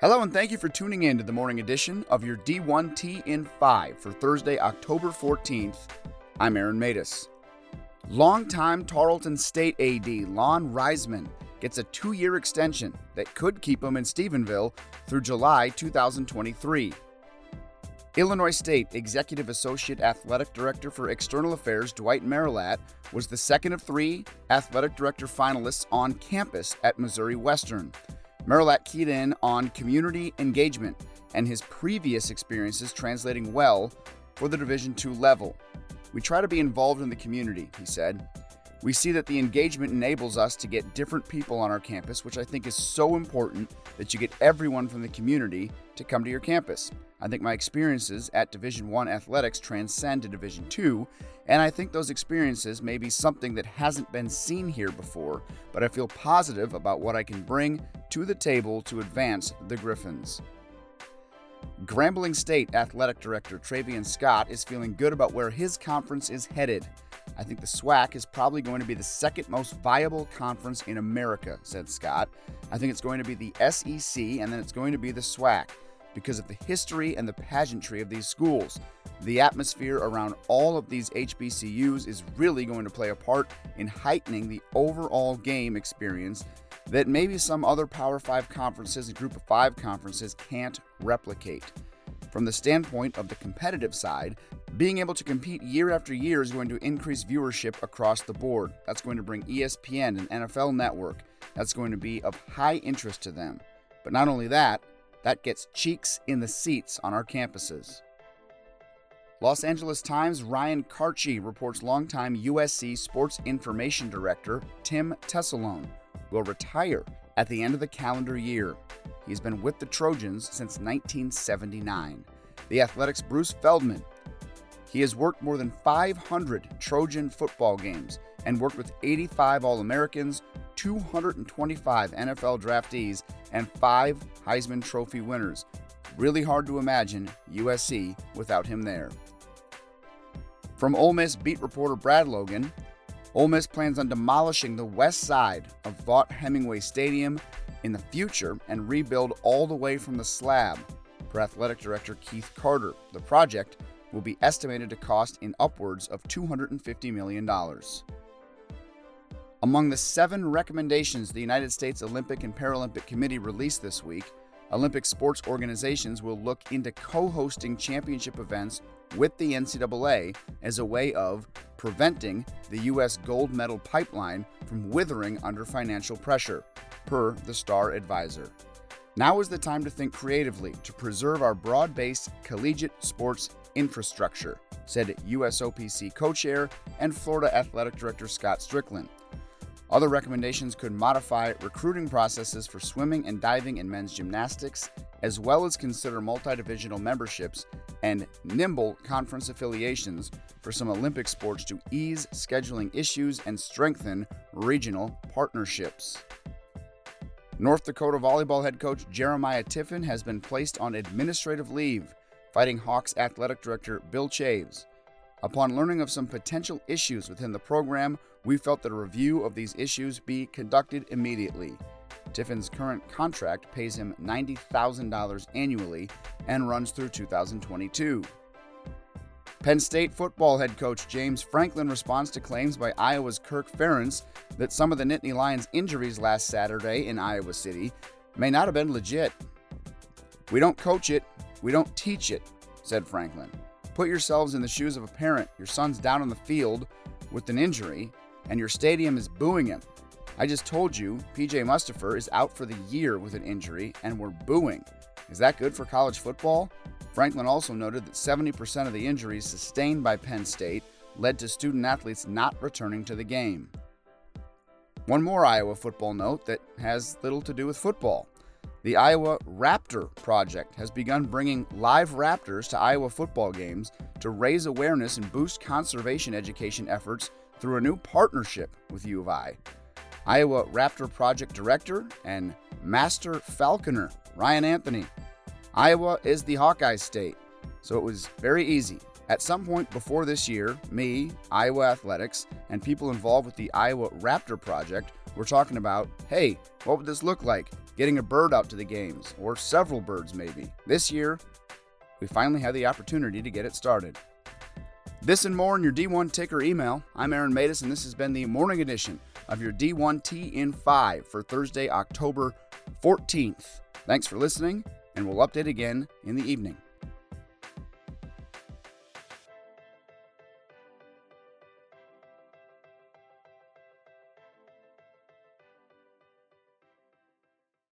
Hello, and thank you for tuning in to the morning edition of your D1T in 5 for Thursday, October 14th. I'm Aaron Matus. Longtime Tarleton State AD Lonn Reisman gets a two year extension that could keep him in Stephenville through July 2023. Illinois State Executive Associate Athletic Director for External Affairs Dwight Merrillat was the second of three athletic director finalists on campus at Missouri Western. Merrillat keyed in on community engagement and his previous experiences translating well for the Division II level. We try to be involved in the community, he said. We see that the engagement enables us to get different people on our campus, which I think is so important that you get everyone from the community to come to your campus. I think my experiences at Division 1 athletics transcend to Division 2, and I think those experiences may be something that hasn't been seen here before, but I feel positive about what I can bring to the table to advance the Griffins. Grambling State Athletic Director Trayvean Scott is feeling good about where his conference is headed. I think the SWAC is probably going to be the second most viable conference in America, said Scott. I think it's going to be the SEC and then it's going to be the SWAC because of the history and the pageantry of these schools. The atmosphere around all of these HBCUs is really going to play a part in heightening the overall game experience that maybe some other Power 5 conferences and Group of 5 conferences can't replicate. From the standpoint of the competitive side, being able to compete year after year is going to increase viewership across the board. That's going to bring ESPN and NFL Network. That's going to be of high interest to them. But not only that, that gets cheeks in the seats on our campuses. Los Angeles Times' Ryan Kartje reports longtime USC Sports Information Director Tim Tessalone will retire at the end of the calendar year. He's been with the Trojans since 1979. The Athletic's Bruce Feldman. He has worked more than 500 Trojan football games and worked with 85 All Americans, 225 NFL draftees, and five Heisman Trophy winners. Really hard to imagine USC without him there. From Ole Miss beat reporter Brad Logan, Ole Miss plans on demolishing the west side of Vaught Hemingway Stadium in the future and rebuild all the way from the slab, per athletic director Keith Carter. The project will be estimated to cost in upwards of $250 million. Among the seven recommendations the United States Olympic and Paralympic Committee released this week, Olympic sports organizations will look into co hosting championship events with the NCAA as a way of preventing the U.S. gold medal pipeline from withering under financial pressure, per the Star Advisor. Now is the time to think creatively to preserve our broad based collegiate sports infrastructure, said USOPC co chair and Florida Athletic Director Scott Stricklin. Other recommendations could modify recruiting processes for swimming and diving and men's gymnastics, as well as consider multi-divisional memberships and nimble conference affiliations for some Olympic sports to ease scheduling issues and strengthen regional partnerships. North Dakota volleyball head coach Jeremiah Tiffin has been placed on administrative leave, fighting Hawks athletic director Bill Chaves. Upon learning of some potential issues within the program, we felt that a review of these issues be conducted immediately. Tiffin's current contract pays him $90,000 annually and runs through 2022. Penn State football head coach James Franklin responds to claims by Iowa's Kirk Ferentz that some of the Nittany Lions' injuries last Saturday in Iowa City may not have been legit. We don't coach it, we don't teach it, said Franklin. Put yourselves in the shoes of a parent. Your son's down on the field with an injury, and your stadium is booing him. I just told you PJ Mustipher is out for the year with an injury, and we're booing. Is that good for college football? Franklin also noted that 70% of the injuries sustained by Penn State led to student athletes not returning to the game. One more Iowa football note that has little to do with football. The Iowa Raptor Project has begun bringing live raptors to Iowa football games to raise awareness and boost conservation education efforts through a new partnership with U of I. Iowa Raptor Project Director and Master Falconer Ryan Anthony. Iowa is the Hawkeye state, so it was very easy. At some point before this year, me, Iowa Athletics, and people involved with the Iowa Raptor Project we're talking about hey, what would this look like? Getting a bird out to the games, or several birds maybe. This year, we finally had the opportunity to get it started. This and more in your D1 ticker email. I'm Aaron Matus, and this has been the morning edition of your D1T in 5 for Thursday, October 14th. Thanks for listening, and we'll update again in the evening.